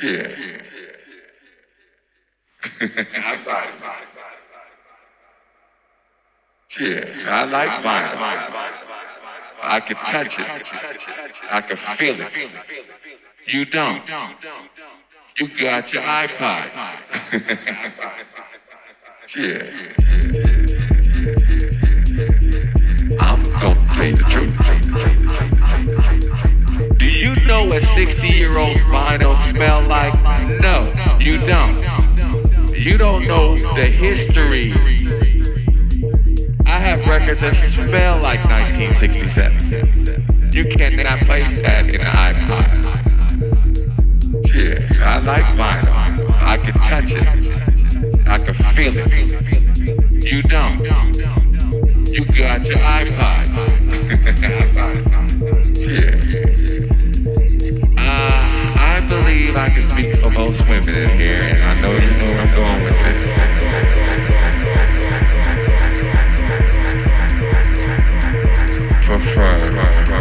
Yeah. I thought. Yeah, I like vinyl. I can touch it. I can feel it. You don't. You got your iPod. yeah. I'm gonna you the truth. Know what 60 year old vinyl smell like? No, you don't. You don't know the history. I have records that smell like 1967. You cannot place that in an iPod. Yeah, I like vinyl. I can touch it. I can feel it. You don't. You got your iPod. yeah believe I can speak for most women in here, and I know you know where I'm going with this. Prefer.